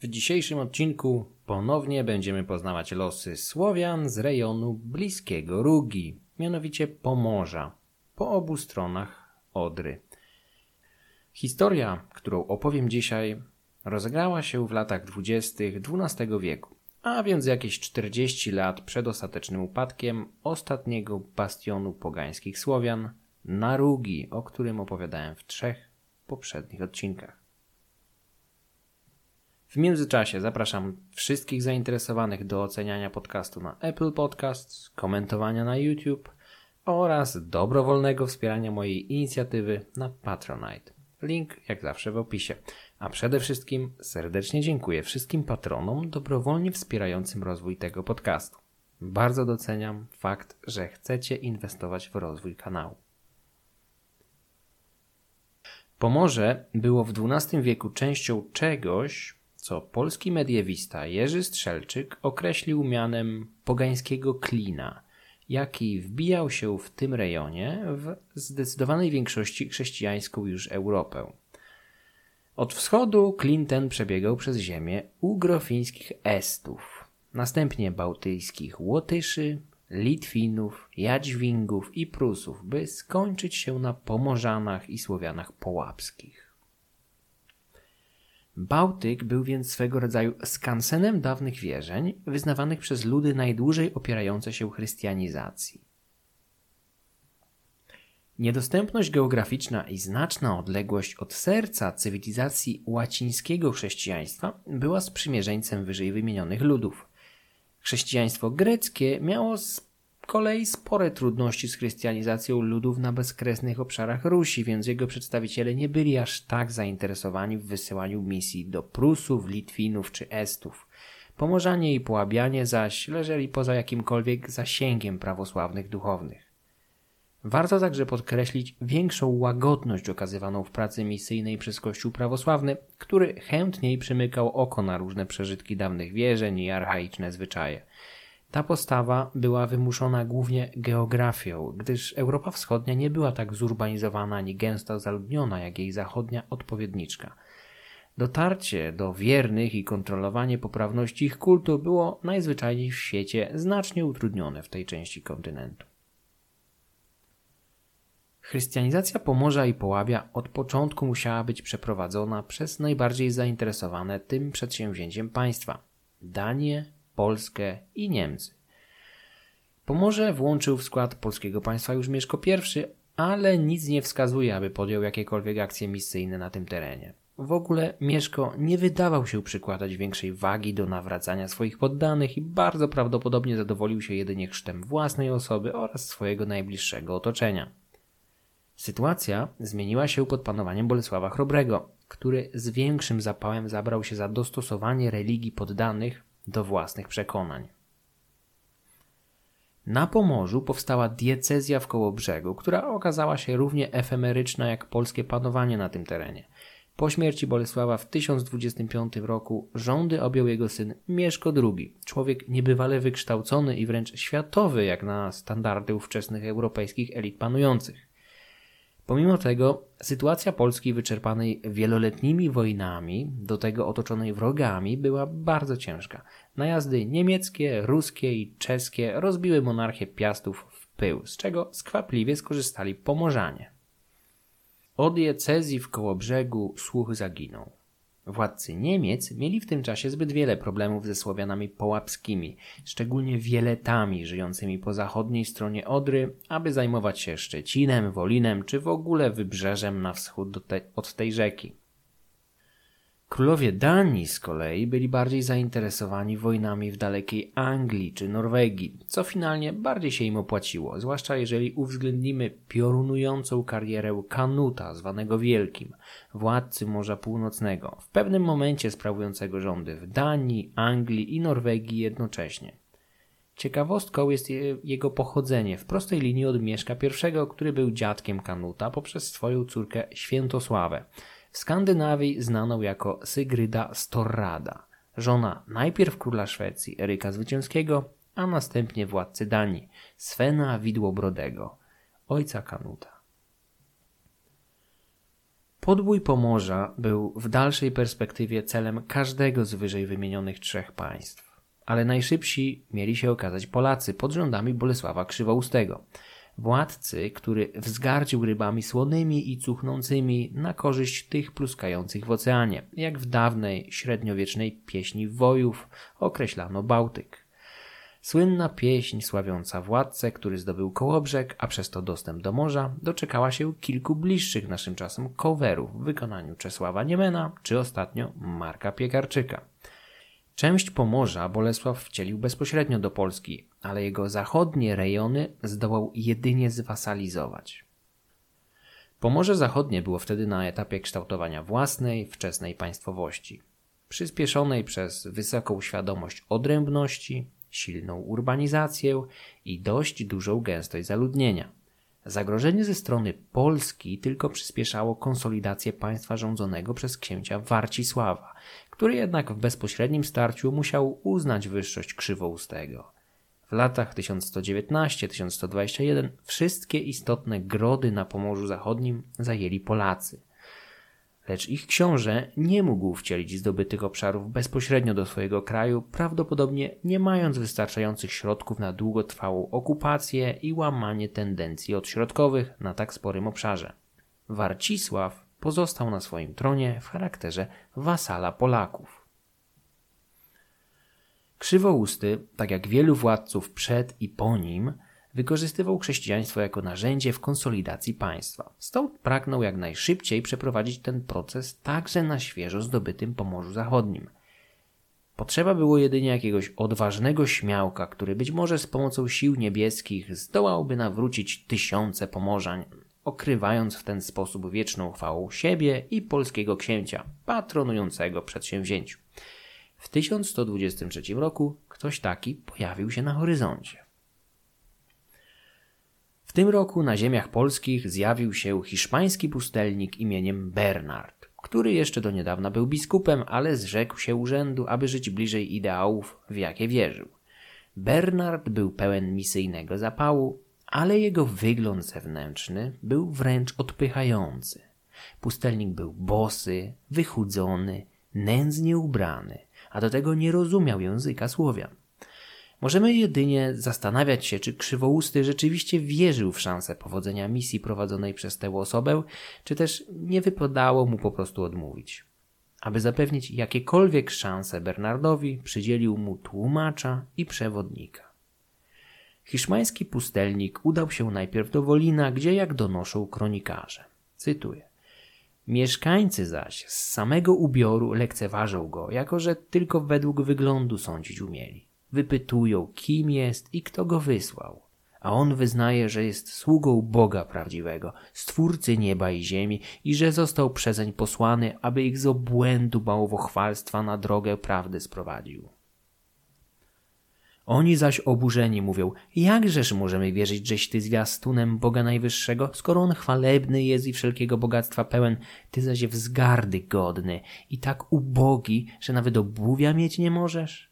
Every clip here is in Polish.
W dzisiejszym odcinku ponownie będziemy poznawać losy Słowian z rejonu bliskiego Rugi, mianowicie Pomorza, po obu stronach Odry. Historia, którą opowiem dzisiaj, rozegrała się w latach dwudziestych XII wieku, a więc jakieś 40 lat przed ostatecznym upadkiem ostatniego bastionu pogańskich Słowian, Narugi, o którym opowiadałem w trzech poprzednich odcinkach. W międzyczasie zapraszam wszystkich zainteresowanych do oceniania podcastu na Apple Podcasts, komentowania na YouTube oraz dobrowolnego wspierania mojej inicjatywy na Patronite. Link jak zawsze w opisie. A przede wszystkim serdecznie dziękuję wszystkim patronom dobrowolnie wspierającym rozwój tego podcastu. Bardzo doceniam fakt, że chcecie inwestować w rozwój kanału. Pomorze było w XII wieku częścią czegoś, co polski mediewista Jerzy Strzelczyk określił mianem pogańskiego klina, jaki wbijał się w tym rejonie w zdecydowanej większości chrześcijańską już Europę. Od wschodu klin ten przebiegał przez ziemię ugrofińskich Estów, następnie bałtyjskich Łotyszy, Litwinów, Jadźwingów i Prusów, by skończyć się na Pomorzanach i Słowianach połapskich. Bałtyk był więc swego rodzaju skansenem dawnych wierzeń, wyznawanych przez ludy najdłużej opierające się chrystianizacji. Niedostępność geograficzna i znaczna odległość od serca cywilizacji łacińskiego chrześcijaństwa była sprzymierzeńcem wyżej wymienionych ludów. Chrześcijaństwo greckie miało kolei spore trudności z chrystianizacją ludów na bezkresnych obszarach Rusi, więc jego przedstawiciele nie byli aż tak zainteresowani w wysyłaniu misji do Prusów, Litwinów czy Estów. Pomorzanie i Połabianie zaś leżeli poza jakimkolwiek zasięgiem prawosławnych duchownych. Warto także podkreślić większą łagodność okazywaną w pracy misyjnej przez Kościół prawosławny, który chętniej przymykał oko na różne przeżytki dawnych wierzeń i archaiczne zwyczaje. Ta postawa była wymuszona głównie geografią, gdyż Europa Wschodnia nie była tak zurbanizowana ani gęsto zaludniona jak jej zachodnia odpowiedniczka. Dotarcie do wiernych i kontrolowanie poprawności ich kultu było najzwyczajniej w świecie znacznie utrudnione w tej części kontynentu. Chrystianizacja Pomorza i Połabia od początku musiała być przeprowadzona przez najbardziej zainteresowane tym przedsięwzięciem państwa Danię, Polskę i Niemcy. Pomorze włączył w skład polskiego państwa już Mieszko I, ale nic nie wskazuje, aby podjął jakiekolwiek akcje misyjne na tym terenie. W ogóle Mieszko nie wydawał się przykładać większej wagi do nawracania swoich poddanych i bardzo prawdopodobnie zadowolił się jedynie chrztem własnej osoby oraz swojego najbliższego otoczenia. Sytuacja zmieniła się pod panowaniem Bolesława Chrobrego, który z większym zapałem zabrał się za dostosowanie religii poddanych do własnych przekonań. Na Pomorzu powstała diecezja w Kołobrzegu, która okazała się równie efemeryczna jak polskie panowanie na tym terenie. Po śmierci Bolesława w 1025 roku rządy objął jego syn Mieszko II, człowiek niebywale wykształcony i wręcz światowy jak na standardy ówczesnych europejskich elit panujących. Pomimo tego sytuacja Polski wyczerpanej wieloletnimi wojnami, do tego otoczonej wrogami, była bardzo ciężka. Najazdy niemieckie, ruskie i czeskie rozbiły monarchię Piastów w pył, z czego skwapliwie skorzystali Pomorzanie. O diecezji w Kołobrzegu słuch zaginął. Władcy Niemiec mieli w tym czasie zbyt wiele problemów ze Słowianami połapskimi, szczególnie wieletami żyjącymi po zachodniej stronie Odry, aby zajmować się Szczecinem, Wolinem czy w ogóle wybrzeżem na wschód te, od tej rzeki. Królowie Danii z kolei byli bardziej zainteresowani wojnami w dalekiej Anglii czy Norwegii, co finalnie bardziej się im opłaciło, zwłaszcza jeżeli uwzględnimy piorunującą karierę Kanuta, zwanego Wielkim, władcy Morza Północnego, w pewnym momencie sprawującego rządy w Danii, Anglii i Norwegii jednocześnie. Ciekawostką jest jego pochodzenie w prostej linii od Mieszka I, który był dziadkiem Kanuta poprzez swoją córkę Świętosławę w Skandynawii znaną jako Sygryda Storrada, żona najpierw króla Szwecji Eryka Zwycięskiego, a następnie władcy Danii Svena Widłobrodego, ojca Kanuta. Podbój Pomorza był w dalszej perspektywie celem każdego z wyżej wymienionych trzech państw. Ale najszybsi mieli się okazać Polacy pod rządami Bolesława Krzywoustego. Władcy, który wzgardził rybami słonymi i cuchnącymi na korzyść tych pluskających w oceanie, jak w dawnej średniowiecznej pieśni wojów określano Bałtyk. Słynna pieśń sławiąca władcę, który zdobył Kołobrzeg, a przez to dostęp do morza, doczekała się kilku bliższych naszym czasem coverów w wykonaniu Czesława Niemena czy ostatnio Marka Piekarczyka. Część Pomorza Bolesław wcielił bezpośrednio do Polski, ale jego zachodnie rejony zdołał jedynie zwasalizować. Pomorze Zachodnie było wtedy na etapie kształtowania własnej, wczesnej państwowości, przyspieszonej przez wysoką świadomość odrębności, silną urbanizację i dość dużą gęstość zaludnienia. Zagrożenie ze strony Polski tylko przyspieszało konsolidację państwa rządzonego przez księcia Warcisława, który jednak w bezpośrednim starciu musiał uznać wyższość krzywoustego. W latach 1119-1121 wszystkie istotne grody na Pomorzu Zachodnim zajęli Polacy – lecz ich książę nie mógł wcielić zdobytych obszarów bezpośrednio do swojego kraju, prawdopodobnie nie mając wystarczających środków na długotrwałą okupację i łamanie tendencji odśrodkowych na tak sporym obszarze. Warcisław pozostał na swoim tronie w charakterze wasala Polaków. Krzywousty, tak jak wielu władców przed i po nim, wykorzystywał chrześcijaństwo jako narzędzie w konsolidacji państwa. Stąd pragnął jak najszybciej przeprowadzić ten proces także na świeżo zdobytym Pomorzu Zachodnim. Potrzeba było jedynie jakiegoś odważnego śmiałka, który być może z pomocą sił niebieskich zdołałby nawrócić tysiące pomorzań, okrywając w ten sposób wieczną chwałą siebie i polskiego księcia, patronującego przedsięwzięciu. W 1123 roku ktoś taki pojawił się na horyzoncie. W tym roku na ziemiach polskich zjawił się hiszpański pustelnik imieniem Bernard, który jeszcze do niedawna był biskupem, ale zrzekł się urzędu, aby żyć bliżej ideałów, w jakie wierzył. Bernard był pełen misyjnego zapału, ale jego wygląd zewnętrzny był wręcz odpychający. Pustelnik był bosy, wychudzony, nędznie ubrany, a do tego nie rozumiał języka Słowian. Możemy jedynie zastanawiać się, czy Krzywousty rzeczywiście wierzył w szansę powodzenia misji prowadzonej przez tę osobę, czy też nie wypadało mu po prostu odmówić. Aby zapewnić jakiekolwiek szanse Bernardowi, przydzielił mu tłumacza i przewodnika. Hiszpański pustelnik udał się najpierw do Wolina, gdzie jak donoszą kronikarze. Cytuję. Mieszkańcy zaś z samego ubioru lekceważą go, jako że tylko według wyglądu sądzić umieli wypytują, kim jest i kto go wysłał. A on wyznaje, że jest sługą Boga prawdziwego, stwórcy nieba i ziemi i że został przezeń posłany, aby ich z obłędu bałwochwalstwa na drogę prawdy sprowadził. Oni zaś oburzeni mówią, jakżeż możemy wierzyć, żeś ty zwiastunem Boga Najwyższego, skoro on chwalebny jest i wszelkiego bogactwa pełen, ty zaś wzgardy godny i tak ubogi, że nawet obuwia mieć nie możesz?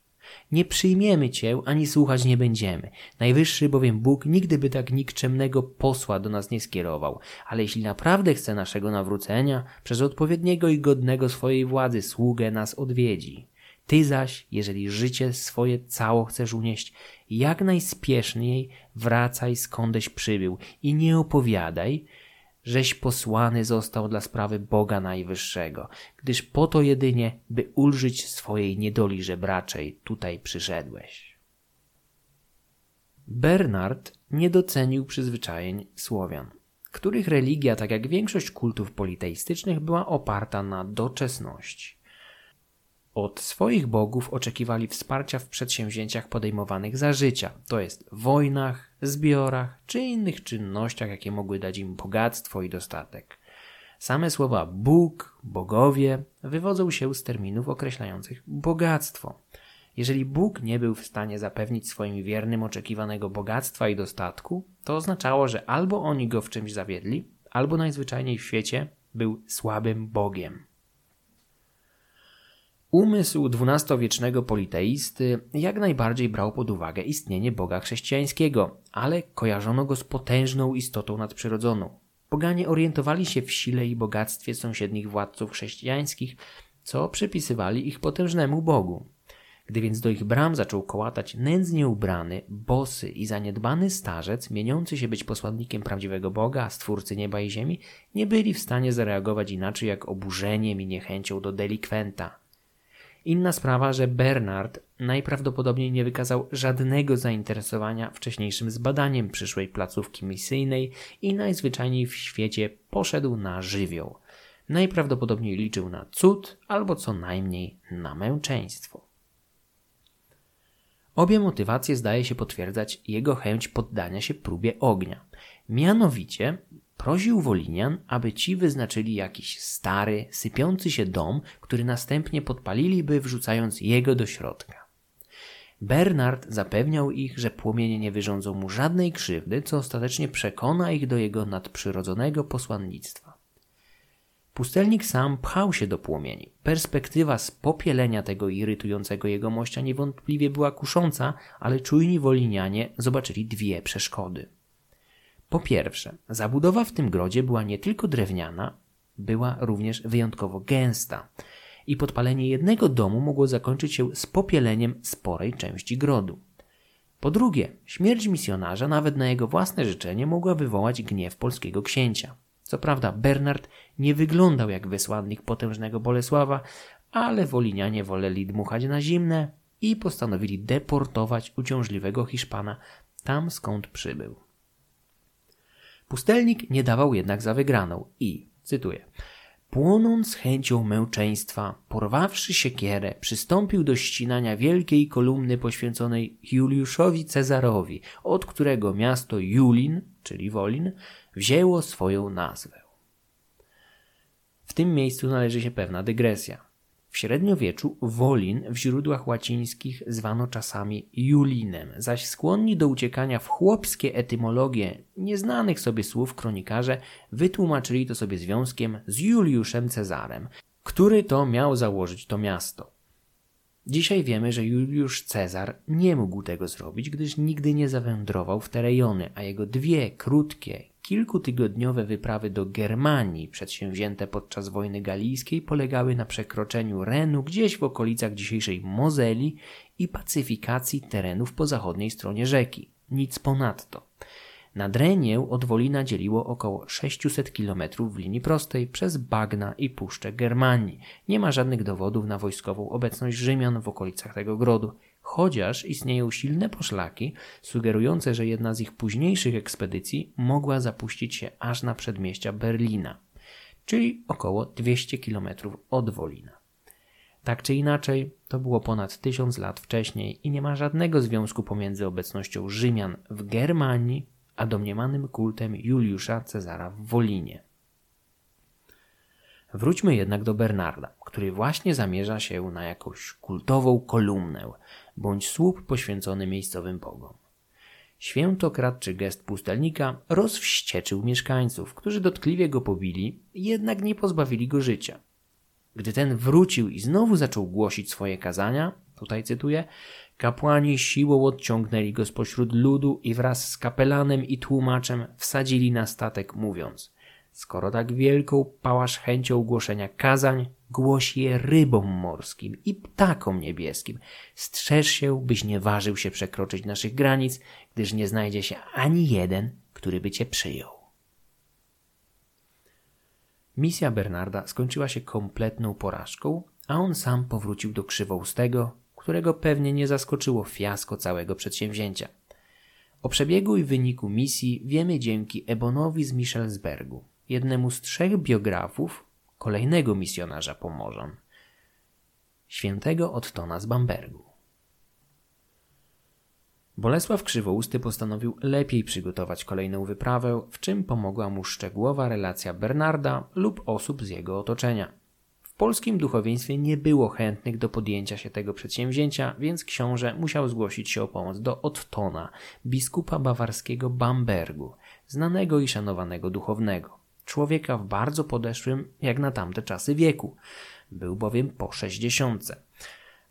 Nie przyjmiemy Cię, ani słuchać nie będziemy. Najwyższy bowiem Bóg nigdy by tak nikczemnego posła do nas nie skierował. Ale jeśli naprawdę chce naszego nawrócenia, przez odpowiedniego i godnego swojej władzy sługę nas odwiedzi. Ty zaś, jeżeli życie swoje cało chcesz unieść, jak najspieszniej wracaj skądeś przybył i nie opowiadaj, żeś posłany został dla sprawy Boga Najwyższego, gdyż po to jedynie, by ulżyć swojej niedoli żebraczej tutaj przyszedłeś. Bernard nie docenił przyzwyczajeń Słowian, których religia, tak jak większość kultów politeistycznych, była oparta na doczesności. Od swoich bogów oczekiwali wsparcia w przedsięwzięciach podejmowanych za życia, to jest wojnach, zbiorach czy innych czynnościach, jakie mogły dać im bogactwo i dostatek. Same słowa Bóg, bogowie wywodzą się z terminów określających bogactwo. Jeżeli Bóg nie był w stanie zapewnić swoim wiernym oczekiwanego bogactwa i dostatku, to oznaczało, że albo oni go w czymś zawiedli, albo najzwyczajniej w świecie był słabym Bogiem. Umysł XII-wiecznego politeisty jak najbardziej brał pod uwagę istnienie Boga chrześcijańskiego, ale kojarzono go z potężną istotą nadprzyrodzoną. Poganie orientowali się w sile i bogactwie sąsiednich władców chrześcijańskich, co przypisywali ich potężnemu Bogu. Gdy więc do ich bram zaczął kołatać nędznie ubrany, bosy i zaniedbany starzec, mieniący się być posłannikiem prawdziwego Boga, stwórcy nieba i ziemi, nie byli w stanie zareagować inaczej jak oburzeniem i niechęcią do delikwenta. Inna sprawa, że Bernard najprawdopodobniej nie wykazał żadnego zainteresowania wcześniejszym zbadaniem przyszłej placówki misyjnej i najzwyczajniej w świecie poszedł na żywioł. Najprawdopodobniej liczył na cud albo co najmniej na męczeństwo. Obie motywacje zdaje się potwierdzać jego chęć poddania się próbie ognia. Mianowicie prosił Wolinian, aby ci wyznaczyli jakiś stary, sypiący się dom, który następnie podpaliliby, wrzucając jego do środka. Bernard zapewniał ich, że płomienie nie wyrządzą mu żadnej krzywdy, co ostatecznie przekona ich do jego nadprzyrodzonego posłannictwa. Pustelnik sam pchał się do płomieni. Perspektywa spopielenia tego irytującego jego mościa niewątpliwie była kusząca, ale czujni wolinianie zobaczyli dwie przeszkody. Po pierwsze, zabudowa w tym grodzie była nie tylko drewniana, była również wyjątkowo gęsta i podpalenie jednego domu mogło zakończyć się spopieleniem sporej części grodu. Po drugie, śmierć misjonarza nawet na jego własne życzenie mogła wywołać gniew polskiego księcia. Co prawda, Bernard nie wyglądał jak wysłannik potężnego Bolesława, ale wolinianie woleli dmuchać na zimne i postanowili deportować uciążliwego Hiszpana tam skąd przybył. Pustelnik nie dawał jednak za wygraną i, cytuję, Płonąc chęcią męczeństwa, porwawszy siekierę, przystąpił do ścinania wielkiej kolumny poświęconej Juliuszowi Cezarowi, od którego miasto Julin, czyli Wolin, wzięło swoją nazwę. W tym miejscu należy się pewna dygresja. W średniowieczu Wolin w źródłach łacińskich zwano czasami Julinem, zaś skłonni do uciekania w chłopskie etymologie nieznanych sobie słów kronikarze wytłumaczyli to sobie związkiem z Juliuszem Cezarem, który to miał założyć to miasto. Dzisiaj wiemy, że Juliusz Cezar nie mógł tego zrobić, gdyż nigdy nie zawędrował w te rejony, a jego dwie krótkie, kilkutygodniowe wyprawy do Germanii przedsięwzięte podczas wojny galijskiej polegały na przekroczeniu Renu gdzieś w okolicach dzisiejszej Mozeli i pacyfikacji terenów po zachodniej stronie rzeki. Nic ponadto. Nad Renię od Wolina dzieliło około 600 km w linii prostej przez bagna i puszczę Germanii. Nie ma żadnych dowodów na wojskową obecność Rzymian w okolicach tego grodu, chociaż istnieją silne poszlaki sugerujące, że jedna z ich późniejszych ekspedycji mogła zapuścić się aż na przedmieścia Berlina, czyli około 200 km od Wolina. Tak czy inaczej, to było ponad tysiąc lat wcześniej i nie ma żadnego związku pomiędzy obecnością Rzymian w Germanii a domniemanym kultem Juliusza Cezara w Wolinie. Wróćmy jednak do Bernarda, który właśnie zamierza się na jakąś kultową kolumnę bądź słup poświęcony miejscowym bogom. Świętokradczy gest pustelnika rozwścieczył mieszkańców, którzy dotkliwie go pobili, jednak nie pozbawili go życia. Gdy ten wrócił i znowu zaczął głosić swoje kazania, tutaj cytuję, Kapłani siłą odciągnęli go spośród ludu i wraz z kapelanem i tłumaczem wsadzili na statek, mówiąc: Skoro tak wielką pałasz chęcią głoszenia kazań, głoś je rybom morskim i ptakom niebieskim. Strzeż się, byś nie ważył się przekroczyć naszych granic, gdyż nie znajdzie się ani jeden, który by cię przyjął. Misja Bernarda skończyła się kompletną porażką, a on sam powrócił do krzywoustego, którego pewnie nie zaskoczyło fiasko całego przedsięwzięcia. O przebiegu i wyniku misji wiemy dzięki Ebonowi z Michelsbergu, jednemu z trzech biografów kolejnego misjonarza Pomorzan, świętego Ottona z Bambergu. Bolesław Krzywousty postanowił lepiej przygotować kolejną wyprawę, w czym pomogła mu szczegółowa relacja Bernarda lub osób z jego otoczenia polskim duchowieństwie nie było chętnych do podjęcia się tego przedsięwzięcia, więc książę musiał zgłosić się o pomoc do Ottona, biskupa bawarskiego Bambergu, znanego i szanowanego duchownego, człowieka w bardzo podeszłym jak na tamte czasy wieku. Był bowiem po sześćdziesiątce.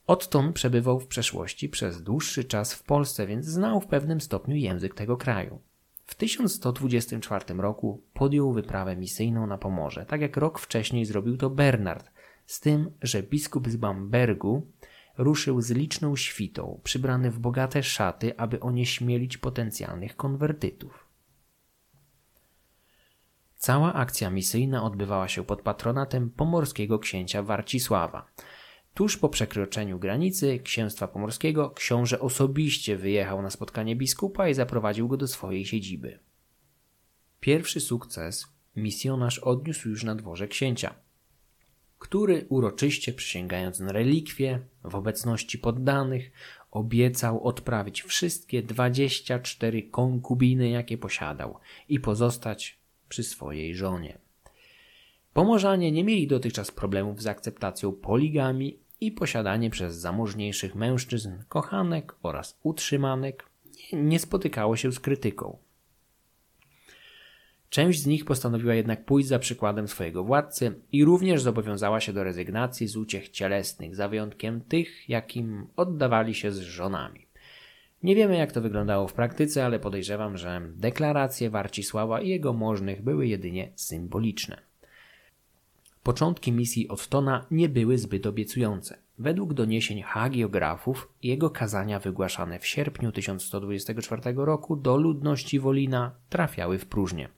Otton przebywał w przeszłości przez dłuższy czas w Polsce, więc znał w pewnym stopniu język tego kraju. W 1124 roku podjął wyprawę misyjną na Pomorze, tak jak rok wcześniej zrobił to Bernard, z tym, że biskup z Bambergu ruszył z liczną świtą, przybrany w bogate szaty, aby onieśmielić potencjalnych konwertytów. Cała akcja misyjna odbywała się pod patronatem pomorskiego księcia Warcisława. Tuż po przekroczeniu granicy księstwa pomorskiego książę osobiście wyjechał na spotkanie biskupa i zaprowadził go do swojej siedziby. Pierwszy sukces misjonarz odniósł już na dworze księcia, który uroczyście przysięgając na relikwie w obecności poddanych obiecał odprawić wszystkie 24 konkubiny, jakie posiadał i pozostać przy swojej żonie. Pomorzanie nie mieli dotychczas problemów z akceptacją poligami i posiadanie przez zamożniejszych mężczyzn kochanek oraz utrzymanek nie spotykało się z krytyką. Część z nich postanowiła jednak pójść za przykładem swojego władcy i również zobowiązała się do rezygnacji z uciech cielesnych, za wyjątkiem tych, jakim oddawali się z żonami. Nie wiemy, jak to wyglądało w praktyce, ale podejrzewam, że deklaracje Warcisława i jego możnych były jedynie symboliczne. Początki misji Ottona nie były zbyt obiecujące. Według doniesień hagiografów, jego kazania wygłaszane w sierpniu 1124 roku do ludności Wolina trafiały w próżnię.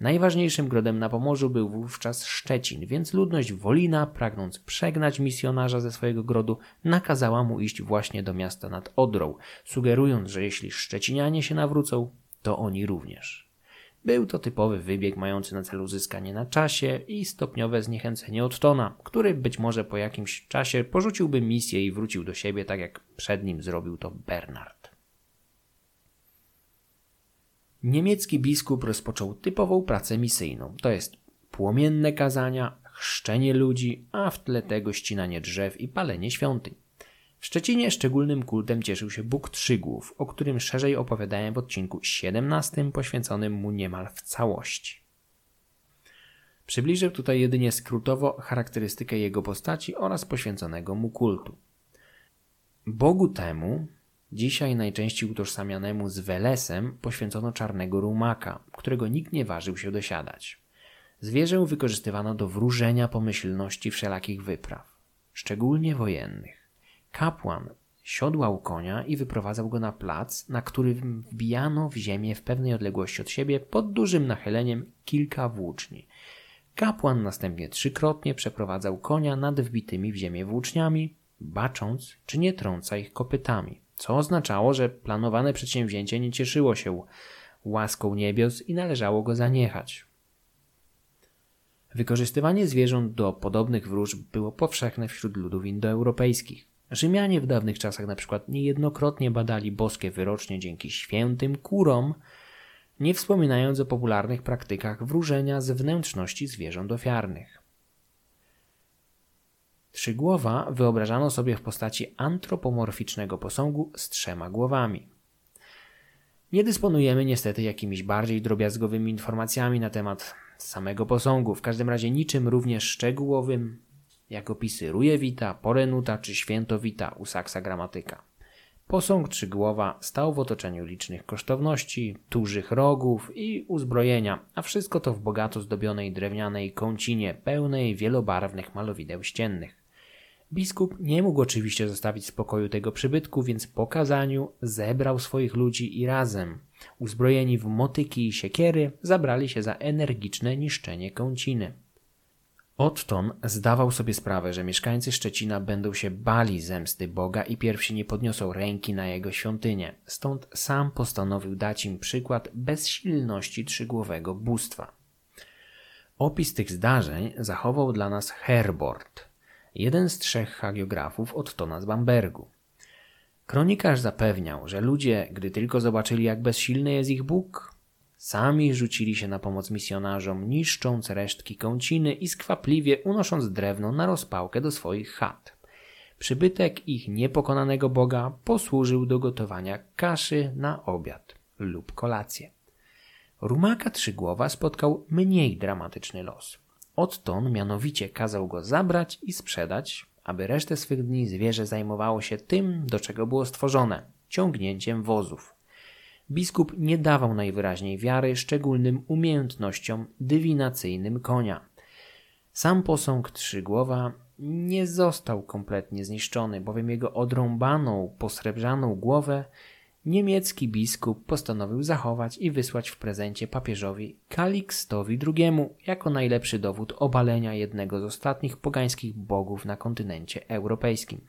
Najważniejszym grodem na Pomorzu był wówczas Szczecin, więc ludność Wolina, pragnąc przegnać misjonarza ze swojego grodu, nakazała mu iść właśnie do miasta nad Odrą, sugerując, że jeśli Szczecinianie się nawrócą, to oni również. Był to typowy wybieg mający na celu zyskanie na czasie i stopniowe zniechęcenie Ottona, który być może po jakimś czasie porzuciłby misję i wrócił do siebie, tak jak przed nim zrobił to Bernard. Niemiecki biskup rozpoczął typową pracę misyjną, to jest płomienne kazania, chrzczenie ludzi, a w tle tego ścinanie drzew i palenie świątyń. W Szczecinie szczególnym kultem cieszył się Bóg Trzygłów, o którym szerzej opowiadałem w odcinku 17 poświęconym mu niemal w całości. Przybliżę tutaj jedynie skrótowo charakterystykę jego postaci oraz poświęconego mu kultu. Bogu temu, dzisiaj najczęściej utożsamianemu z Welesem, poświęcono czarnego rumaka, którego nikt nie ważył się dosiadać. Zwierzę wykorzystywano do wróżenia pomyślności wszelakich wypraw, szczególnie wojennych. Kapłan siodłał konia i wyprowadzał go na plac, na którym wbijano w ziemię w pewnej odległości od siebie pod dużym nachyleniem kilka włóczni. Kapłan następnie trzykrotnie przeprowadzał konia nad wbitymi w ziemię włóczniami, bacząc, czy nie trąca ich kopytami, co oznaczało, że planowane przedsięwzięcie nie cieszyło się łaską niebios i należało go zaniechać. Wykorzystywanie zwierząt do podobnych wróżb było powszechne wśród ludów indoeuropejskich. Rzymianie w dawnych czasach na przykład niejednokrotnie badali boskie wyrocznie dzięki świętym kurom, nie wspominając o popularnych praktykach wróżenia z wnętrzności zwierząt ofiarnych. Trzygłowa wyobrażano sobie w postaci antropomorficznego posągu z trzema głowami. Nie dysponujemy niestety jakimiś bardziej drobiazgowymi informacjami na temat samego posągu, w każdym razie niczym również szczegółowym jak opisy Rujewita, Porenuta czy Świętowita u Saksa Gramatyka. Posąg trzygłowa stał w otoczeniu licznych kosztowności, dużych rogów i uzbrojenia, a wszystko to w bogato zdobionej drewnianej kącinie pełnej wielobarwnych malowideł ściennych. Biskup nie mógł oczywiście zostawić spokoju tego przybytku, więc po kazaniu zebrał swoich ludzi i razem, uzbrojeni w motyki i siekiery, zabrali się za energiczne niszczenie kąciny. Otton zdawał sobie sprawę, że mieszkańcy Szczecina będą się bali zemsty Boga i pierwsi nie podniosą ręki na jego świątynię, stąd sam postanowił dać im przykład bezsilności trzygłowego bóstwa. Opis tych zdarzeń zachował dla nas Herbort, jeden z trzech hagiografów Ottona z Bambergu. Kronikarz zapewniał, że ludzie, gdy tylko zobaczyli, jak bezsilny jest ich Bóg, Sami rzucili się na pomoc misjonarzom, niszcząc resztki kąciny i skwapliwie unosząc drewno na rozpałkę do swoich chat. Przybytek ich niepokonanego Boga posłużył do gotowania kaszy na obiad lub kolację. Rumaka Trzygłowa spotkał mniej dramatyczny los. Odtąd mianowicie kazał go zabrać i sprzedać, aby resztę swych dni zwierzę zajmowało się tym, do czego było stworzone ciągnięciem wozów. Biskup nie dawał najwyraźniej wiary szczególnym umiejętnościom dywinacyjnym konia. Sam posąg Trzygłowa nie został kompletnie zniszczony, bowiem jego odrąbaną, posrebrzaną głowę niemiecki biskup postanowił zachować i wysłać w prezencie papieżowi Kalikstowi II jako najlepszy dowód obalenia jednego z ostatnich pogańskich bogów na kontynencie europejskim.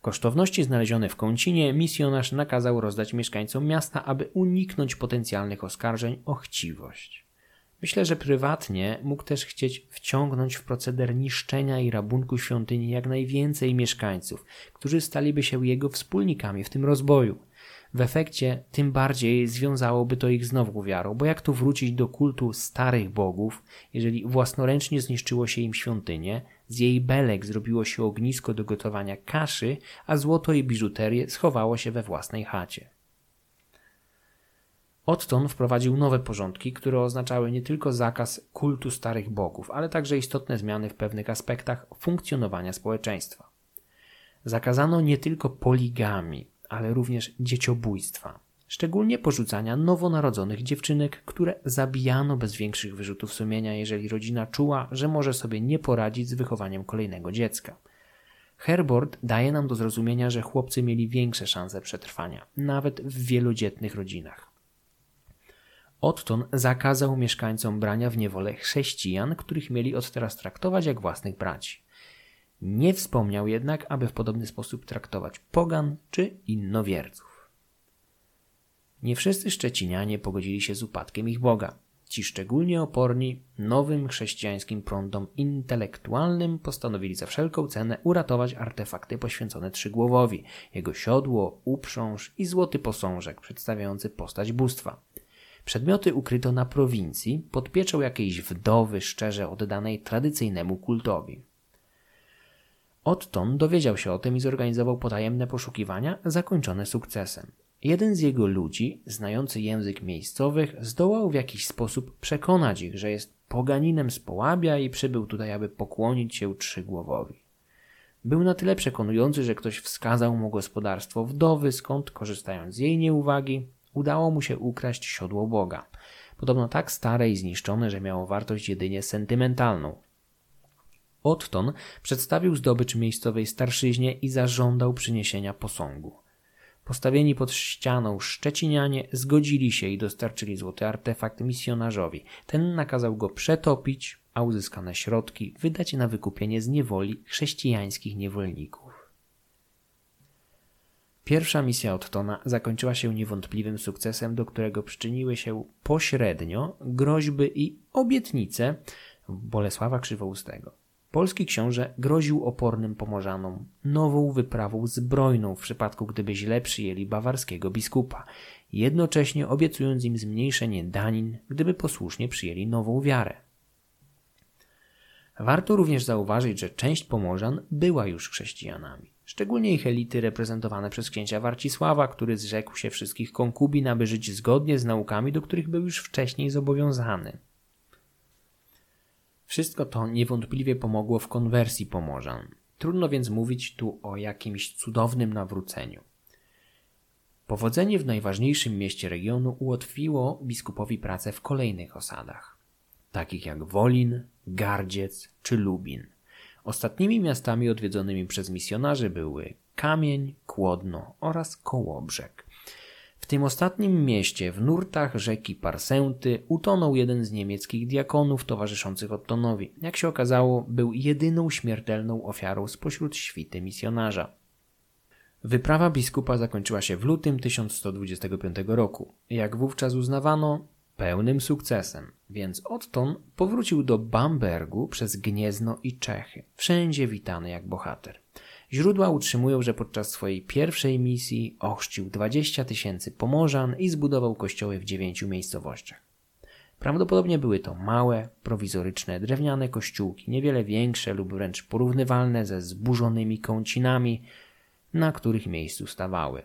Kosztowności znalezione w kącinie misjonarz nakazał rozdać mieszkańcom miasta, aby uniknąć potencjalnych oskarżeń o chciwość. Myślę, że prywatnie mógł też chcieć wciągnąć w proceder niszczenia i rabunku świątyni jak najwięcej mieszkańców, którzy staliby się jego wspólnikami w tym rozboju. W efekcie tym bardziej związałoby to ich znowu wiarą, bo jak tu wrócić do kultu starych bogów, jeżeli własnoręcznie zniszczyło się im świątynię, z jej belek zrobiło się ognisko do gotowania kaszy, a złoto i biżuterię schowało się we własnej chacie. Otton wprowadził nowe porządki, które oznaczały nie tylko zakaz kultu starych bogów, ale także istotne zmiany w pewnych aspektach funkcjonowania społeczeństwa. Zakazano nie tylko poligami, ale również dzieciobójstwa, szczególnie porzucania nowonarodzonych dziewczynek, które zabijano bez większych wyrzutów sumienia, jeżeli rodzina czuła, że może sobie nie poradzić z wychowaniem kolejnego dziecka. Herbert daje nam do zrozumienia, że chłopcy mieli większe szanse przetrwania, nawet w wielodzietnych rodzinach. Otton zakazał mieszkańcom brania w niewolę chrześcijan, których mieli od teraz traktować jak własnych braci. Nie wspomniał jednak, aby w podobny sposób traktować pogan czy innowierców. Nie wszyscy Szczecinianie pogodzili się z upadkiem ich Boga. Ci szczególnie oporni nowym chrześcijańskim prądom intelektualnym postanowili za wszelką cenę uratować artefakty poświęcone Trzygłowowi, jego siodło, uprząż i złoty posążek przedstawiający postać bóstwa. Przedmioty ukryto na prowincji pod pieczą jakiejś wdowy szczerze oddanej tradycyjnemu kultowi. Otton dowiedział się o tym i zorganizował potajemne poszukiwania, zakończone sukcesem. Jeden z jego ludzi, znający język miejscowych, zdołał w jakiś sposób przekonać ich, że jest poganinem z Połabia i przybył tutaj, aby pokłonić się Trzygłowowi. Był na tyle przekonujący, że ktoś wskazał mu gospodarstwo wdowy, skąd, korzystając z jej nieuwagi, udało mu się ukraść siodło Boga. Podobno tak stare i zniszczone, że miało wartość jedynie sentymentalną. Otton przedstawił zdobycz miejscowej starszyźnie i zażądał przyniesienia posągu. Postawieni pod ścianą szczecinianie zgodzili się i dostarczyli złoty artefakt misjonarzowi. Ten nakazał go przetopić, a uzyskane środki wydać na wykupienie z niewoli chrześcijańskich niewolników. Pierwsza misja Ottona zakończyła się niewątpliwym sukcesem, do którego przyczyniły się pośrednio groźby i obietnice Bolesława Krzywoustego. Polski książę groził opornym Pomorzanom nową wyprawą zbrojną w przypadku, gdyby źle przyjęli bawarskiego biskupa, jednocześnie obiecując im zmniejszenie danin, gdyby posłusznie przyjęli nową wiarę. Warto również zauważyć, że część Pomorzan była już chrześcijanami szczególnie ich elity reprezentowane przez księcia Warcisława, który zrzekł się wszystkich konkubin, aby żyć zgodnie z naukami, do których był już wcześniej zobowiązany. Wszystko to niewątpliwie pomogło w konwersji Pomorzan. Trudno więc mówić tu o jakimś cudownym nawróceniu. Powodzenie w najważniejszym mieście regionu ułatwiło biskupowi pracę w kolejnych osadach, takich jak Wolin, Gardziec czy Lubin – Ostatnimi miastami odwiedzonymi przez misjonarzy były Kamień, Kłodno oraz Kołobrzeg. Tym ostatnim mieście, w nurtach rzeki Parsęty, utonął jeden z niemieckich diakonów towarzyszących Ottonowi. Jak się okazało, był jedyną śmiertelną ofiarą spośród świty misjonarza. Wyprawa biskupa zakończyła się w lutym 1125 roku. Jak wówczas uznawano, pełnym sukcesem, więc Otton powrócił do Bambergu przez Gniezno i Czechy, wszędzie witany jak bohater. Źródła utrzymują, że podczas swojej pierwszej misji ochrzcił 20 tysięcy pomorzan i zbudował kościoły w dziewięciu miejscowościach. Prawdopodobnie były to małe, prowizoryczne, drewniane kościółki, niewiele większe lub wręcz porównywalne ze zburzonymi kącinami, na których miejscu stawały.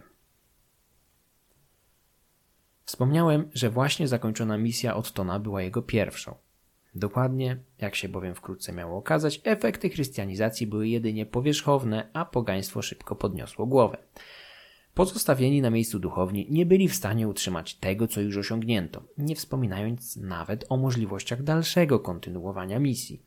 Wspomniałem, że właśnie zakończona misja Ottona była jego pierwszą. Dokładnie, jak się bowiem wkrótce miało okazać, efekty chrystianizacji były jedynie powierzchowne, a pogaństwo szybko podniosło głowę. Pozostawieni na miejscu duchowni nie byli w stanie utrzymać tego, co już osiągnięto, nie wspominając nawet o możliwościach dalszego kontynuowania misji.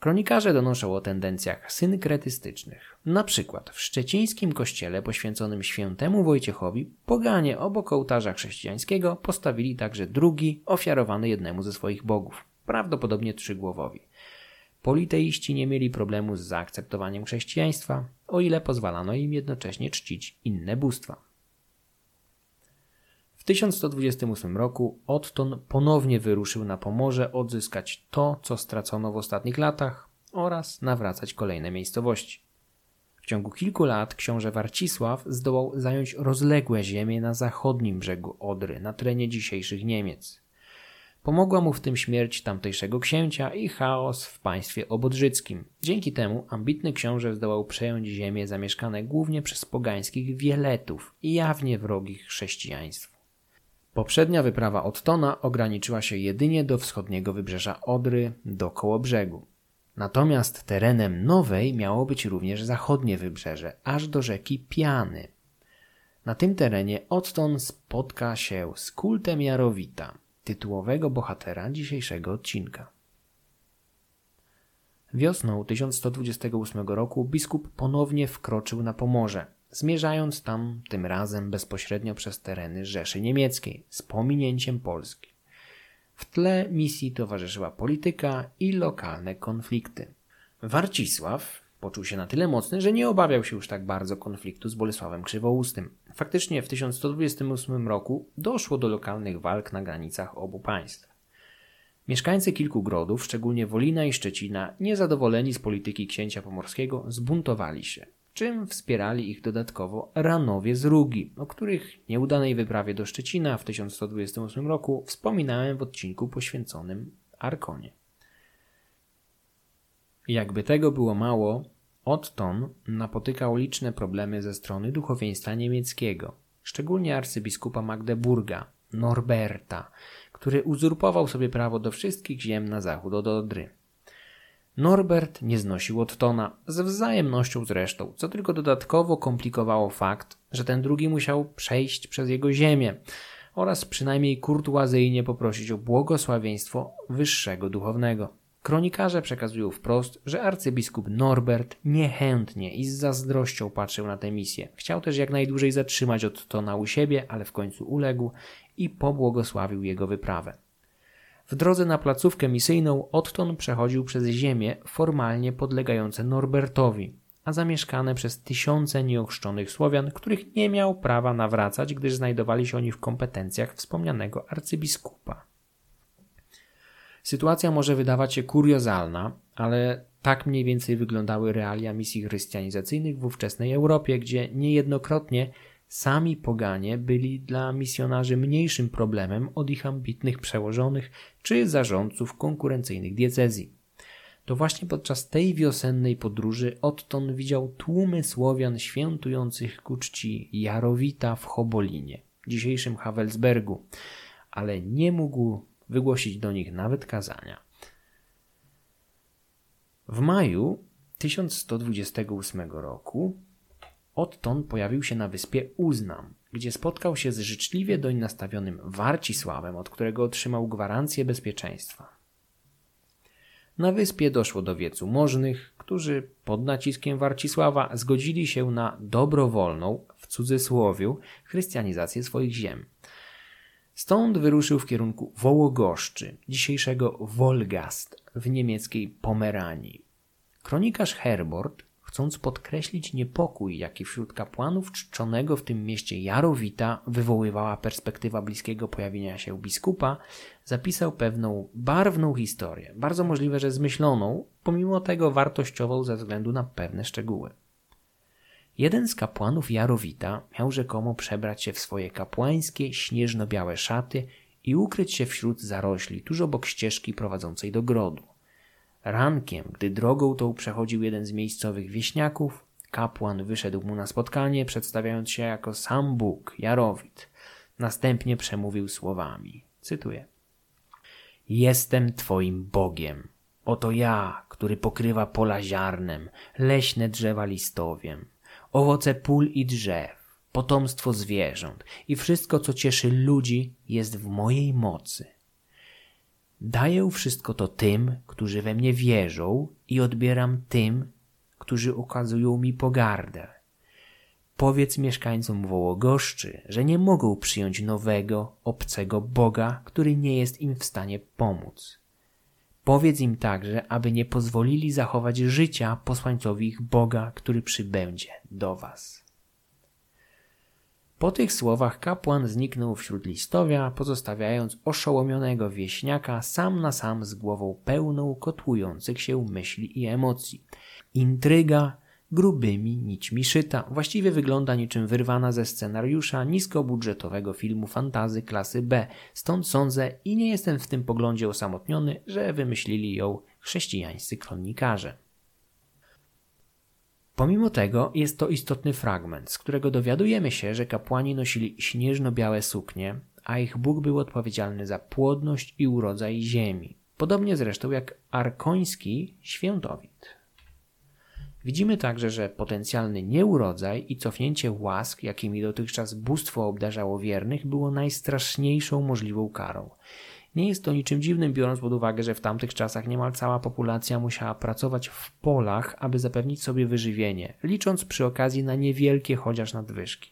Kronikarze donoszą o tendencjach synkretystycznych. Na przykład w szczecińskim kościele poświęconym świętemu Wojciechowi poganie obok ołtarza chrześcijańskiego postawili także drugi ofiarowany jednemu ze swoich bogów, prawdopodobnie trzygłowowi. Politeiści nie mieli problemu z zaakceptowaniem chrześcijaństwa, o ile pozwalano im jednocześnie czcić inne bóstwa. W 1128 roku Otton ponownie wyruszył na Pomorze odzyskać to, co stracono w ostatnich latach oraz nawracać kolejne miejscowości. W ciągu kilku lat książę Warcisław zdołał zająć rozległe ziemie na zachodnim brzegu Odry, na terenie dzisiejszych Niemiec. Pomogła mu w tym śmierć tamtejszego księcia i chaos w państwie obodrzyckim. Dzięki temu ambitny książę zdołał przejąć ziemie zamieszkane głównie przez pogańskich wieletów i jawnie wrogich chrześcijaństwu. Poprzednia wyprawa Ottona ograniczyła się jedynie do wschodniego wybrzeża Odry, do Kołobrzegu. Natomiast terenem nowej miało być również zachodnie wybrzeże, aż do rzeki Piany. Na tym terenie Otton spotka się z kultem Jarowita, tytułowego bohatera dzisiejszego odcinka. Wiosną 1128 roku biskup ponownie wkroczył na Pomorze, zmierzając tam tym razem bezpośrednio przez tereny Rzeszy Niemieckiej z pominięciem Polski. W tle misji towarzyszyła polityka i lokalne konflikty. Warcisław poczuł się na tyle mocny, że nie obawiał się już tak bardzo konfliktu z Bolesławem Krzywoustym. Faktycznie w 1128 roku doszło do lokalnych walk na granicach obu państw. Mieszkańcy kilku grodów, szczególnie Wolina i Szczecina, niezadowoleni z polityki księcia pomorskiego, zbuntowali się, czym wspierali ich dodatkowo Ranowie z Rugi, o których nieudanej wyprawie do Szczecina w 1128 roku wspominałem w odcinku poświęconym Arkonie. Jakby tego było mało, Otton napotykał liczne problemy ze strony duchowieństwa niemieckiego, szczególnie arcybiskupa Magdeburga, Norberta, który uzurpował sobie prawo do wszystkich ziem na zachód od Odry. Norbert nie znosił Ottona, ze wzajemnością zresztą, co tylko dodatkowo komplikowało fakt, że ten drugi musiał przejść przez jego ziemię oraz przynajmniej kurtuazyjnie poprosić o błogosławieństwo wyższego duchownego. Kronikarze przekazują wprost, że arcybiskup Norbert niechętnie i z zazdrością patrzył na tę misję. Chciał też jak najdłużej zatrzymać Ottona u siebie, ale w końcu uległ i pobłogosławił jego wyprawę. W drodze na placówkę misyjną Otton przechodził przez ziemie formalnie podlegające Norbertowi, a zamieszkane przez tysiące nieochrzczonych Słowian, których nie miał prawa nawracać, gdyż znajdowali się oni w kompetencjach wspomnianego arcybiskupa. Sytuacja może wydawać się kuriozalna, ale tak mniej więcej wyglądały realia misji chrystianizacyjnych w ówczesnej Europie, gdzie niejednokrotnie sami poganie byli dla misjonarzy mniejszym problemem od ich ambitnych przełożonych czy zarządców konkurencyjnych diecezji. To właśnie podczas tej wiosennej podróży Otton widział tłumy Słowian świętujących ku czci Jarowita w Chobolinie, dzisiejszym Havelsbergu, ale nie mógł wygłosić do nich nawet kazania. W maju 1128 roku Otton pojawił się na wyspie Uznam, gdzie spotkał się z życzliwie doń nastawionym Warcisławem, od którego otrzymał gwarancję bezpieczeństwa. Na wyspie doszło do wiecu możnych, którzy pod naciskiem Warcisława zgodzili się na dobrowolną, w cudzysłowiu, chrystianizację swoich ziem. Stąd wyruszył w kierunku Wołogoszczy, dzisiejszego Wolgast w niemieckiej Pomeranii. Kronikarz Herbort, chcąc podkreślić niepokój, jaki wśród kapłanów czczonego w tym mieście Jarowita wywoływała perspektywa bliskiego pojawienia się biskupa, zapisał pewną barwną historię, bardzo możliwe, że zmyśloną, pomimo tego wartościową ze względu na pewne szczegóły. Jeden z kapłanów Jarowita miał rzekomo przebrać się w swoje kapłańskie, śnieżno-białe szaty i ukryć się wśród zarośli, tuż obok ścieżki prowadzącej do grodu. Rankiem, gdy drogą tą przechodził jeden z miejscowych wieśniaków, kapłan wyszedł mu na spotkanie, przedstawiając się jako sam Bóg, Jarowit. Następnie przemówił słowami. Cytuję. Jestem Twoim Bogiem. Oto ja, który pokrywa pola ziarnem, leśne drzewa listowiem owoce pól i drzew, potomstwo zwierząt i wszystko, co cieszy ludzi, jest w mojej mocy. Daję wszystko to tym, którzy we mnie wierzą i odbieram tym, którzy okazują mi pogardę. Powiedz mieszkańcom Wołogoszczy, że nie mogą przyjąć nowego, obcego Boga, który nie jest im w stanie pomóc. Powiedz im także, aby nie pozwolili zachować życia posłańcowi ich Boga, który przybędzie do was. Po tych słowach kapłan zniknął wśród listowia, pozostawiając oszołomionego wieśniaka sam na sam z głową pełną kotłujących się myśli i emocji. Intryga grubymi nićmi szyta. Właściwie wygląda niczym wyrwana ze scenariusza niskobudżetowego filmu fantazy klasy B. Stąd sądzę i nie jestem w tym poglądzie osamotniony, że wymyślili ją chrześcijańscy kronikarze. Pomimo tego jest to istotny fragment, z którego dowiadujemy się, że kapłani nosili śnieżno-białe suknie, a ich Bóg był odpowiedzialny za płodność i urodzaj ziemi. Podobnie zresztą jak arkoński świętowit. Widzimy także, że potencjalny nieurodzaj i cofnięcie łask, jakimi dotychczas bóstwo obdarzało wiernych, było najstraszniejszą możliwą karą. Nie jest to niczym dziwnym, biorąc pod uwagę, że w tamtych czasach niemal cała populacja musiała pracować w polach, aby zapewnić sobie wyżywienie, licząc przy okazji na niewielkie chociaż nadwyżki.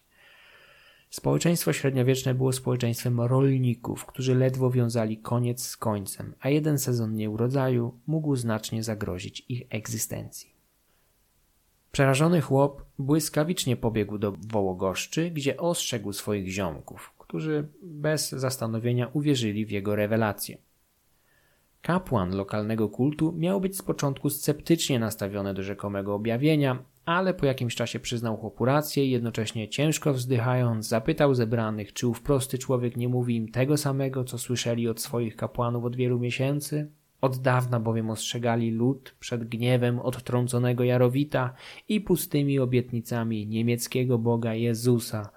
Społeczeństwo średniowieczne było społeczeństwem rolników, którzy ledwo wiązali koniec z końcem, a jeden sezon nieurodzaju mógł znacznie zagrozić ich egzystencji. Przerażony chłop błyskawicznie pobiegł do Wołogoszczy, gdzie ostrzegł swoich ziomków, którzy bez zastanowienia uwierzyli w jego rewelację. Kapłan lokalnego kultu miał być z początku sceptycznie nastawiony do rzekomego objawienia, ale po jakimś czasie przyznał chłopu rację i jednocześnie ciężko wzdychając zapytał zebranych, czy ów prosty człowiek nie mówi im tego samego, co słyszeli od swoich kapłanów od wielu miesięcy. Od dawna bowiem ostrzegali lud przed gniewem odtrąconego Jarowita i pustymi obietnicami niemieckiego Boga Jezusa,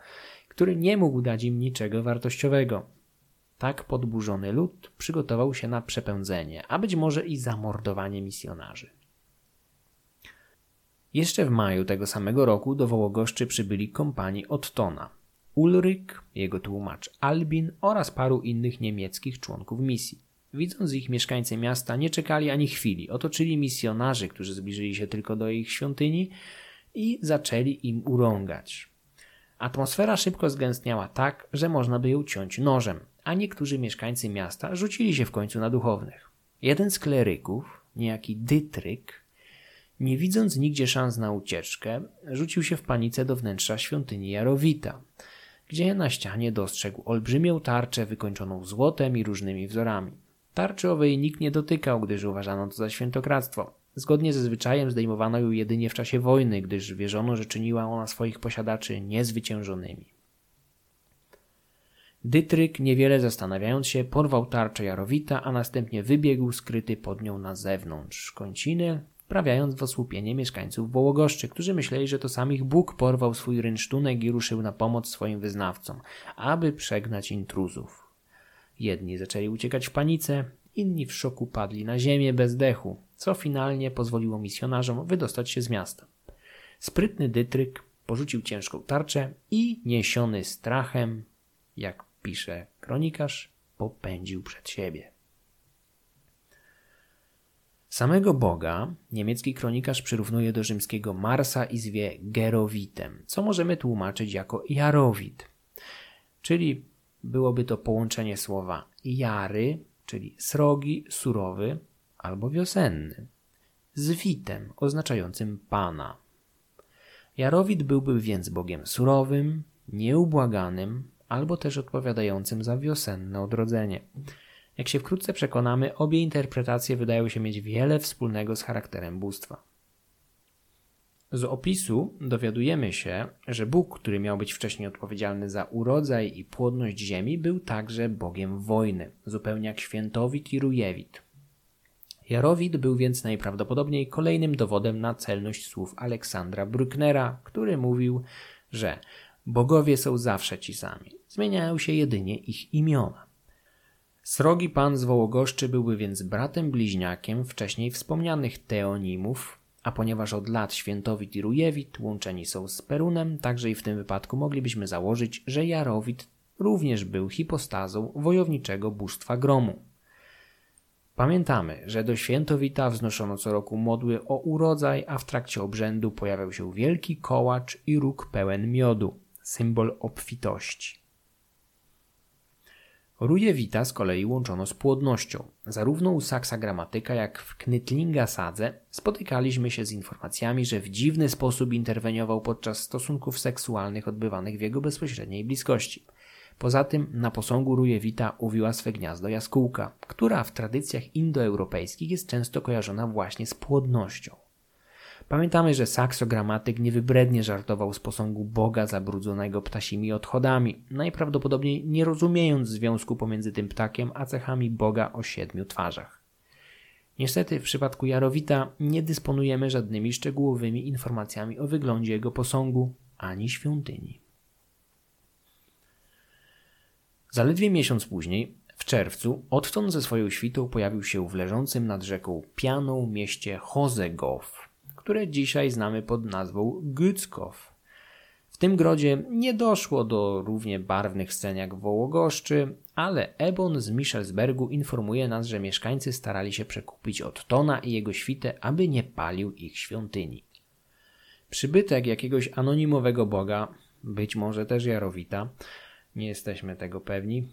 który nie mógł dać im niczego wartościowego. Tak podburzony lud przygotował się na przepędzenie, a być może i zamordowanie misjonarzy. Jeszcze w maju tego samego roku do Wołogoszczy przybyli kompanii Ottona. Ulryk, jego tłumacz Albin oraz paru innych niemieckich członków misji. Widząc ich mieszkańcy miasta, nie czekali ani chwili. Otoczyli misjonarzy, którzy zbliżyli się tylko do ich świątyni i zaczęli im urągać. Atmosfera szybko zgęstniała tak, że można by ją ciąć nożem, a niektórzy mieszkańcy miasta rzucili się w końcu na duchownych. Jeden z kleryków, niejaki Dytryk, nie widząc nigdzie szans na ucieczkę, rzucił się w panice do wnętrza świątyni Jarowita, gdzie na ścianie dostrzegł olbrzymią tarczę wykończoną złotem i różnymi wzorami. Tarczy owej nikt nie dotykał, gdyż uważano to za świętokradztwo. Zgodnie ze zwyczajem zdejmowano ją jedynie w czasie wojny, gdyż wierzono, że czyniła ona swoich posiadaczy niezwyciężonymi. Dytryk, niewiele zastanawiając się, porwał tarczę Jarowita, a następnie wybiegł skryty pod nią na zewnątrz końciny, wprawiając w osłupienie mieszkańców Wołogoszczy, którzy myśleli, że to sam ich Bóg porwał swój rynsztunek i ruszył na pomoc swoim wyznawcom, aby przegnać intruzów. Jedni zaczęli uciekać w panice, inni w szoku padli na ziemię bez dechu, co finalnie pozwoliło misjonarzom wydostać się z miasta. Sprytny Dytryk porzucił ciężką tarczę i niesiony strachem, jak pisze kronikarz, popędził przed siebie. Samego Boga niemiecki kronikarz przyrównuje do rzymskiego Marsa i zwie Gerowitem, co możemy tłumaczyć jako Jarowit, czyli byłoby to połączenie słowa jary, czyli srogi, surowy albo wiosenny, z witem oznaczającym pana. Jarowit byłby więc bogiem surowym, nieubłaganym albo też odpowiadającym za wiosenne odrodzenie. Jak się wkrótce przekonamy, obie interpretacje wydają się mieć wiele wspólnego z charakterem bóstwa. Z opisu dowiadujemy się, że Bóg, który miał być wcześniej odpowiedzialny za urodzaj i płodność ziemi, był także Bogiem wojny, zupełnie jak świętowit i rujewit. Jarowit był więc najprawdopodobniej kolejnym dowodem na celność słów Aleksandra Brucknera, który mówił, że bogowie są zawsze ci sami, zmieniają się jedynie ich imiona. Srogi pan z Wołogoszczy byłby więc bratem bliźniakiem wcześniej wspomnianych teonimów, A ponieważ od lat Świętowit i Rujewit łączeni są z Perunem, także i w tym wypadku moglibyśmy założyć, że Jarowit również był hipostazą wojowniczego bóstwa gromu. Pamiętamy, że do świętowita wznoszono co roku modły o urodzaj, a w trakcie obrzędu pojawiał się wielki kołacz i róg pełen miodu, symbol obfitości. Rujewita z kolei łączono z płodnością. Zarówno u Saksa Gramatyka, jak w Knytlinga Sadze spotykaliśmy się z informacjami, że w dziwny sposób interweniował podczas stosunków seksualnych odbywanych w jego bezpośredniej bliskości. Poza tym na posągu Rujewita uwiła swe gniazdo jaskółka, która w tradycjach indoeuropejskich jest często kojarzona właśnie z płodnością. Pamiętamy, że saksogramatyk niewybrednie żartował z posągu Boga zabrudzonego ptasimi odchodami, najprawdopodobniej nie rozumiejąc związku pomiędzy tym ptakiem a cechami Boga o siedmiu twarzach. Niestety w przypadku Jarowita nie dysponujemy żadnymi szczegółowymi informacjami o wyglądzie jego posągu ani świątyni. Zaledwie miesiąc później, w czerwcu, odtąd ze swoją świtą pojawił się w leżącym nad rzeką Pianą mieście Hozegow, które dzisiaj znamy pod nazwą Gützkow. W tym grodzie nie doszło do równie barwnych scen jak w Wołogoszczy, ale Ebon z Michelsbergu informuje nas, że mieszkańcy starali się przekupić Ottona i jego świtę, aby nie palił ich świątyni. Przybytek jakiegoś anonimowego boga, być może też Jarowita, nie jesteśmy tego pewni,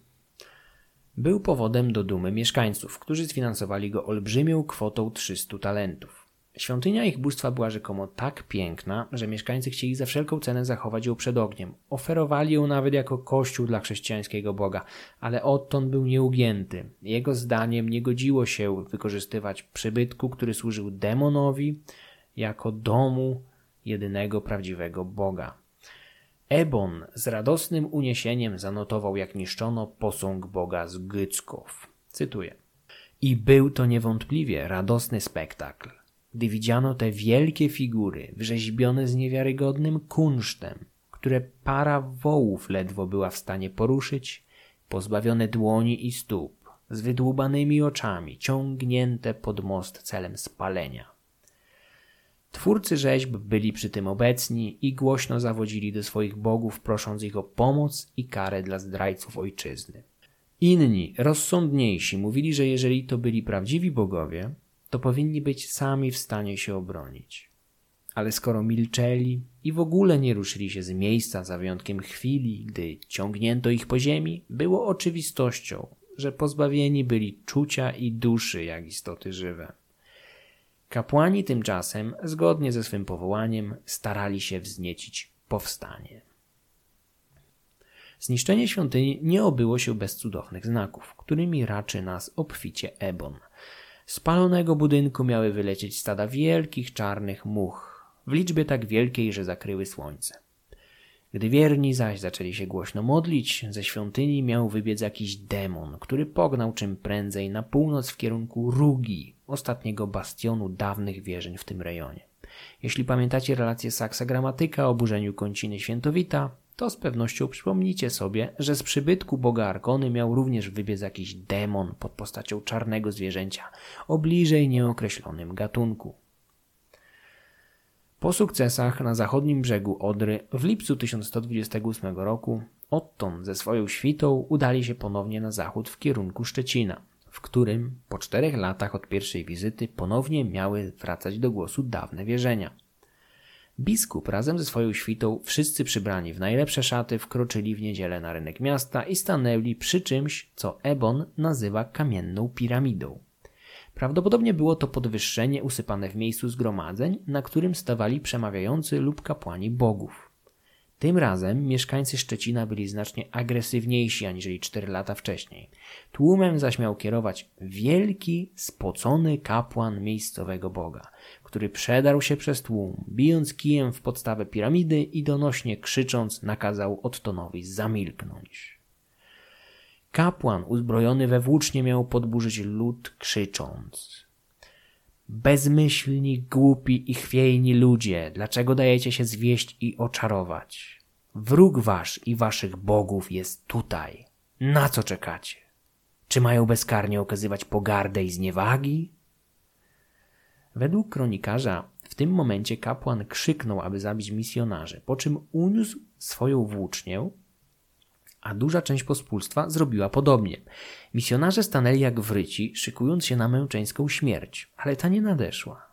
był powodem do dumy mieszkańców, którzy sfinansowali go olbrzymią kwotą 300 talentów. Świątynia ich bóstwa była rzekomo tak piękna, że mieszkańcy chcieli za wszelką cenę zachować ją przed ogniem. Oferowali ją nawet jako kościół dla chrześcijańskiego Boga, ale Otton był nieugięty. Jego zdaniem nie godziło się wykorzystywać przybytku, który służył demonowi, jako domu jedynego prawdziwego Boga. Ebon z radosnym uniesieniem zanotował, jak niszczono posąg Boga z Gycków. Cytuję. I był to niewątpliwie radosny spektakl gdy widziano te wielkie figury, wrzeźbione z niewiarygodnym kunsztem, które para wołów ledwo była w stanie poruszyć, pozbawione dłoni i stóp, z wydłubanymi oczami, ciągnięte pod most celem spalenia. Twórcy rzeźb byli przy tym obecni i głośno zawodzili do swoich bogów, prosząc ich o pomoc i karę dla zdrajców ojczyzny. Inni, rozsądniejsi, mówili, że jeżeli to byli prawdziwi bogowie, to powinni być sami w stanie się obronić. Ale skoro milczeli i w ogóle nie ruszyli się z miejsca za wyjątkiem chwili, gdy ciągnięto ich po ziemi, było oczywistością, że pozbawieni byli czucia i duszy jak istoty żywe. Kapłani tymczasem, zgodnie ze swym powołaniem, starali się wzniecić powstanie. Zniszczenie świątyni nie obyło się bez cudownych znaków, którymi raczy nas obficie Ebon – palonego budynku miały wylecieć stada wielkich czarnych much, w liczbie tak wielkiej, że zakryły słońce. Gdy wierni zaś zaczęli się głośno modlić, ze świątyni miał wybiec jakiś demon, który pognał czym prędzej na północ w kierunku Rugi, ostatniego bastionu dawnych wierzeń w tym rejonie. Jeśli pamiętacie relację Saksa Gramatyka o burzeniu końciny Świętowita, to z pewnością przypomnicie sobie, że z przybytku boga Arkony miał również wybiec jakiś demon pod postacią czarnego zwierzęcia o bliżej nieokreślonym gatunku. Po sukcesach na zachodnim brzegu Odry w lipcu 1128 roku Otton ze swoją świtą udali się ponownie na zachód w kierunku Szczecina, w którym po czterech latach od pierwszej wizyty ponownie miały wracać do głosu dawne wierzenia – Biskup razem ze swoją świtą, wszyscy przybrani w najlepsze szaty, wkroczyli w niedzielę na rynek miasta i stanęli przy czymś, co Ebon nazywa kamienną piramidą. Prawdopodobnie było to podwyższenie usypane w miejscu zgromadzeń, na którym stawali przemawiający lub kapłani bogów. Tym razem mieszkańcy Szczecina byli znacznie agresywniejsi aniżeli cztery lata wcześniej. Tłumem zaś miał kierować wielki, spocony kapłan miejscowego boga, który przedarł się przez tłum, bijąc kijem w podstawę piramidy i donośnie krzycząc nakazał Ottonowi zamilknąć. Kapłan uzbrojony we włócznie miał podburzyć lud krzycząc Bezmyślni, głupi i chwiejni ludzie, dlaczego dajecie się zwieść i oczarować? Wróg wasz i waszych bogów jest tutaj. Na co czekacie? Czy mają bezkarnie okazywać pogardę i zniewagi? Według kronikarza W tym momencie kapłan krzyknął, aby zabić misjonarzy, po czym uniósł swoją włócznię, a duża część pospólstwa zrobiła podobnie. Misjonarze stanęli jak wryci, szykując się na męczeńską śmierć, ale ta nie nadeszła.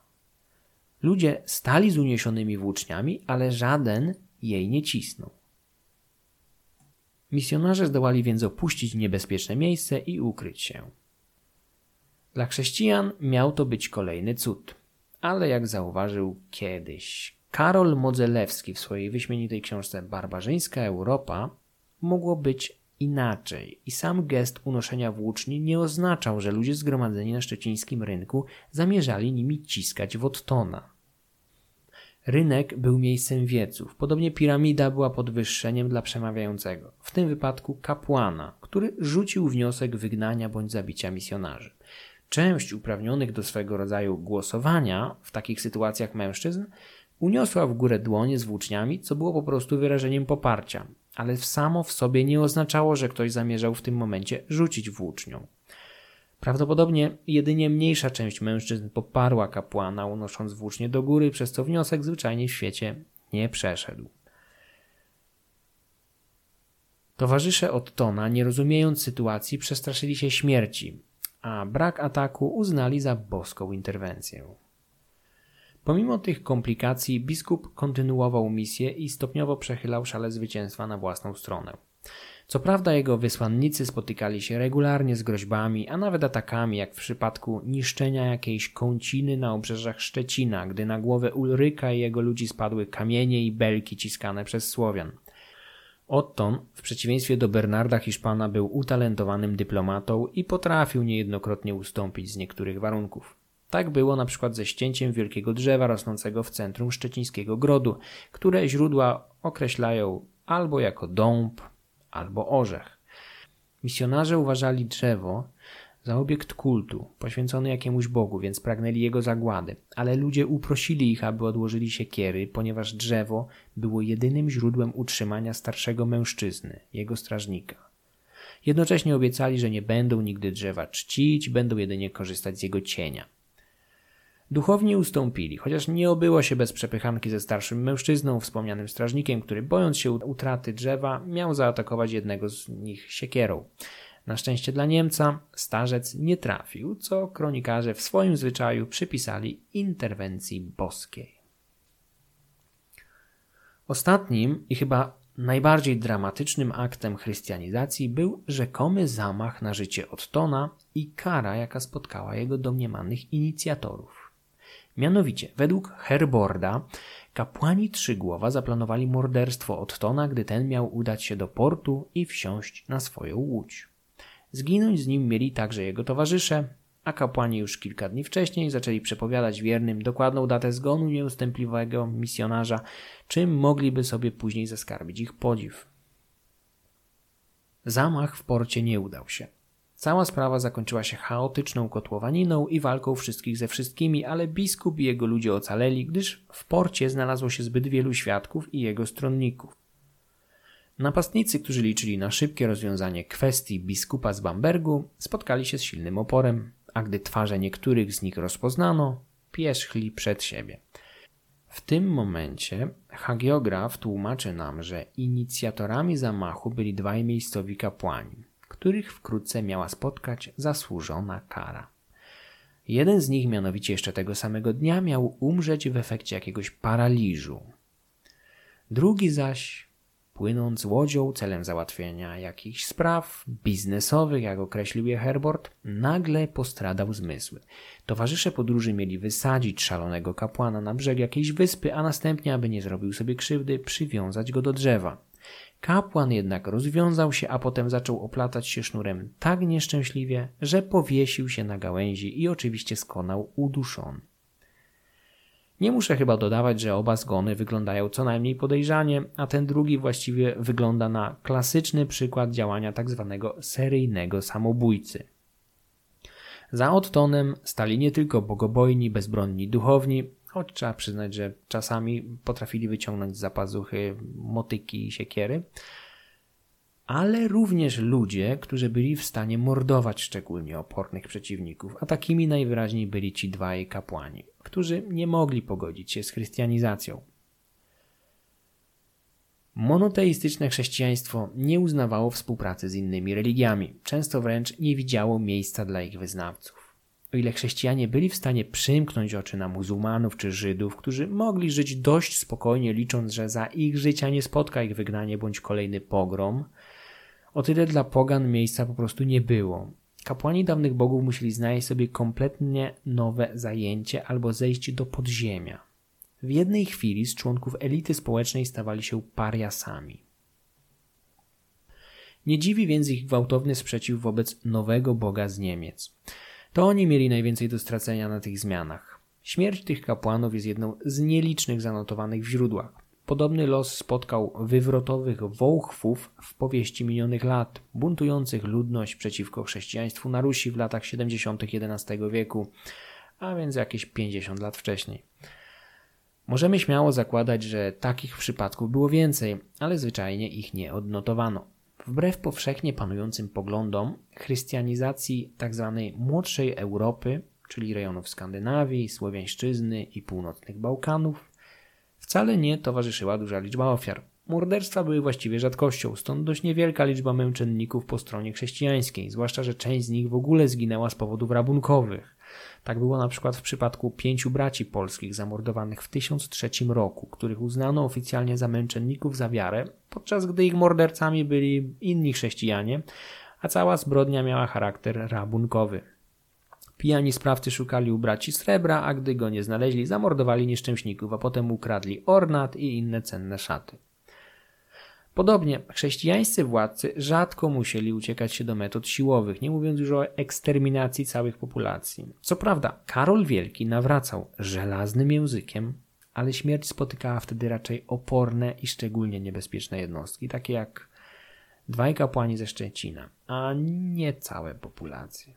Ludzie stali z uniesionymi włóczniami, ale żaden jej nie cisnął. Misjonarze zdołali więc opuścić niebezpieczne miejsce i ukryć się. Dla chrześcijan miał to być kolejny cud, ale jak zauważył kiedyś Karol Modzelewski w swojej wyśmienitej książce Barbarzyńska Europa, mogło być inaczej i sam gest unoszenia włóczni nie oznaczał, że ludzie zgromadzeni na szczecińskim rynku zamierzali nimi ciskać Wottona. Rynek był miejscem wieców, podobnie piramida była podwyższeniem dla przemawiającego, w tym wypadku kapłana, który rzucił wniosek wygnania bądź zabicia misjonarzy. Część uprawnionych do swego rodzaju głosowania w takich sytuacjach mężczyzn uniosła w górę dłonie z włóczniami, co było po prostu wyrażeniem poparcia, ale samo w sobie nie oznaczało, że ktoś zamierzał w tym momencie rzucić włócznią. Prawdopodobnie jedynie mniejsza część mężczyzn poparła kapłana, unosząc włócznie do góry, przez co wniosek zwyczajnie w świecie nie przeszedł. Towarzysze Ottona, nie rozumiejąc sytuacji, przestraszyli się śmierci, a brak ataku uznali za boską interwencję. Pomimo tych komplikacji, biskup kontynuował misję i stopniowo przechylał szale zwycięstwa na własną stronę. Co prawda jego wysłannicy spotykali się regularnie z groźbami, a nawet atakami, jak w przypadku niszczenia jakiejś kąciny na obrzeżach Szczecina, gdy na głowę Ulryka i jego ludzi spadły kamienie i belki ciskane przez Słowian. Otton, w przeciwieństwie do Bernarda Hiszpana, był utalentowanym dyplomatą i potrafił niejednokrotnie ustąpić z niektórych warunków. Tak było na przykład ze ścięciem wielkiego drzewa rosnącego w centrum szczecińskiego grodu, które źródła określają albo jako dąb, albo orzech. Misjonarze uważali drzewo za obiekt kultu, poświęcony jakiemuś bogu, więc pragnęli jego zagłady, ale ludzie uprosili ich, aby odłożyli siekiery, ponieważ drzewo było jedynym źródłem utrzymania starszego mężczyzny, jego strażnika. Jednocześnie obiecali, że nie będą nigdy drzewa czcić, będą jedynie korzystać z jego cienia. Duchowni ustąpili, chociaż nie obyło się bez przepychanki ze starszym mężczyzną, wspomnianym strażnikiem, który bojąc się utraty drzewa, miał zaatakować jednego z nich siekierą. Na szczęście dla Niemca starzec nie trafił, co kronikarze w swoim zwyczaju przypisali interwencji boskiej. Ostatnim i chyba najbardziej dramatycznym aktem chrystianizacji był rzekomy zamach na życie Ottona i kara, jaka spotkała jego domniemanych inicjatorów. Mianowicie, według Herborda, kapłani Trzygłowa zaplanowali morderstwo Ottona, gdy ten miał udać się do portu i wsiąść na swoją łódź. Zginąć z nim mieli także jego towarzysze, a kapłani już kilka dni wcześniej zaczęli przepowiadać wiernym dokładną datę zgonu nieustępliwego misjonarza, czym mogliby sobie później zaskarbić ich podziw. Zamach w porcie nie udał się. Cała sprawa zakończyła się chaotyczną kotłowaniną i walką wszystkich ze wszystkimi, ale biskup i jego ludzie ocaleli, gdyż w porcie znalazło się zbyt wielu świadków i jego stronników. Napastnicy, którzy liczyli na szybkie rozwiązanie kwestii biskupa z Bambergu, spotkali się z silnym oporem, a gdy twarze niektórych z nich rozpoznano, pierzchli przed siebie. W tym momencie hagiograf tłumaczy nam, że inicjatorami zamachu byli dwaj miejscowi kapłani których wkrótce miała spotkać zasłużona kara. Jeden z nich, mianowicie jeszcze tego samego dnia, miał umrzeć w efekcie jakiegoś paraliżu. Drugi zaś, płynąc łodzią celem załatwienia jakichś spraw biznesowych, jak określił je Herbert, nagle postradał zmysły. Towarzysze podróży mieli wysadzić szalonego kapłana na brzeg jakiejś wyspy, a następnie, aby nie zrobił sobie krzywdy, przywiązać go do drzewa. Kapłan jednak rozwiązał się, a potem zaczął oplatać się sznurem tak nieszczęśliwie, że powiesił się na gałęzi i oczywiście skonał uduszony. Nie muszę chyba dodawać, że oba zgony wyglądają co najmniej podejrzanie, a ten drugi właściwie wygląda na klasyczny przykład działania tzw. Tak seryjnego samobójcy. Za Ottonem stali nie tylko bogobojni, bezbronni duchowni, choć trzeba przyznać, że czasami potrafili wyciągnąć z zapazuchy motyki i siekiery, ale również ludzie, którzy byli w stanie mordować szczególnie opornych przeciwników, a takimi najwyraźniej byli ci dwaj kapłani. którzy nie mogli pogodzić się z chrystianizacją. Monoteistyczne chrześcijaństwo nie uznawało współpracy z innymi religiami, często wręcz nie widziało miejsca dla ich wyznawców. O ile chrześcijanie byli w stanie przymknąć oczy na muzułmanów czy Żydów, którzy mogli żyć dość spokojnie, licząc, że za ich życia nie spotka ich wygnanie bądź kolejny pogrom, o tyle dla pogan miejsca po prostu nie było. Kapłani dawnych bogów musieli znaleźć sobie kompletnie nowe zajęcie albo zejść do podziemia. W jednej chwili z członków elity społecznej stawali się pariasami. Nie dziwi więc ich gwałtowny sprzeciw wobec nowego Boga z Niemiec. To oni mieli najwięcej do stracenia na tych zmianach. Śmierć tych kapłanów jest jedną z nielicznych zanotowanych w źródłach. Podobny los spotkał wywrotowych wołchwów w powieści minionych lat, buntujących ludność przeciwko chrześcijaństwu na Rusi w latach 70. XI wieku, a więc jakieś 50 lat wcześniej. Możemy śmiało zakładać, że takich przypadków było więcej, ale zwyczajnie ich nie odnotowano. Wbrew powszechnie panującym poglądom, chrystianizacji tzw. Tak młodszej Europy, czyli rejonów Skandynawii, Słowiańszczyzny i północnych Bałkanów, wcale nie towarzyszyła duża liczba ofiar. Morderstwa były właściwie rzadkością, stąd dość niewielka liczba męczenników po stronie chrześcijańskiej, zwłaszcza, że część z nich w ogóle zginęła z powodów rabunkowych. Tak było na przykład w przypadku pięciu braci polskich zamordowanych w 1003 roku, których uznano oficjalnie za męczenników za wiarę, podczas gdy ich mordercami byli inni chrześcijanie, a cała zbrodnia miała charakter rabunkowy. Pijani sprawcy szukali u braci srebra, a gdy go nie znaleźli, zamordowali nieszczęśników, a potem ukradli ornat i inne cenne szaty. Podobnie chrześcijańscy władcy rzadko musieli uciekać się do metod siłowych, nie mówiąc już o eksterminacji całych populacji. Co prawda, Karol Wielki nawracał żelaznym językiem, ale śmierć spotykała wtedy raczej oporne i szczególnie niebezpieczne jednostki, takie jak dwaj kapłani ze Szczecina, a nie całe populacje.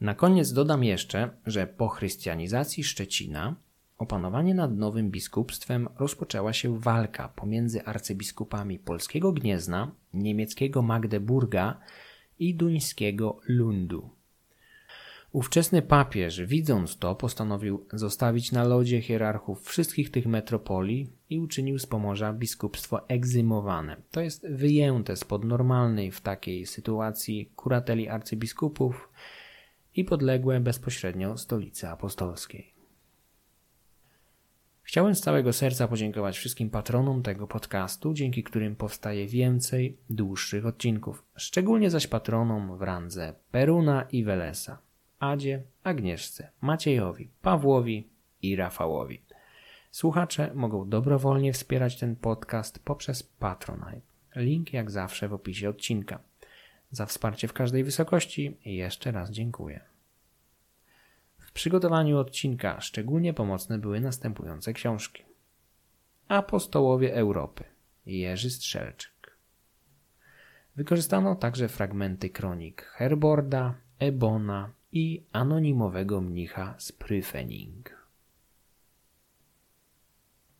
Na koniec dodam jeszcze, że po chrystianizacji Szczecina opanowanie nad nowym biskupstwem rozpoczęła się walka pomiędzy arcybiskupami polskiego Gniezna, niemieckiego Magdeburga i duńskiego Lundu. Ówczesny papież, widząc to, postanowił zostawić na lodzie hierarchów wszystkich tych metropolii i uczynił z Pomorza biskupstwo egzymowane, to jest wyjęte spod normalnej w takiej sytuacji kurateli arcybiskupów i podległe bezpośrednio stolicy apostolskiej. Chciałem z całego serca podziękować wszystkim patronom tego podcastu, dzięki którym powstaje więcej dłuższych odcinków, szczególnie zaś patronom w randze Peruna i Welesa, Adzie, Agnieszce, Maciejowi, Pawłowi i Rafałowi. Słuchacze mogą dobrowolnie wspierać ten podcast poprzez Patronite. Link jak zawsze w opisie odcinka. Za wsparcie w każdej wysokości jeszcze raz dziękuję przygotowaniu odcinka szczególnie pomocne były następujące książki. Apostołowie Europy Jerzy Strzelczyk. Wykorzystano także fragmenty kronik Herborda, Ebona i anonimowego mnicha z Pryfening.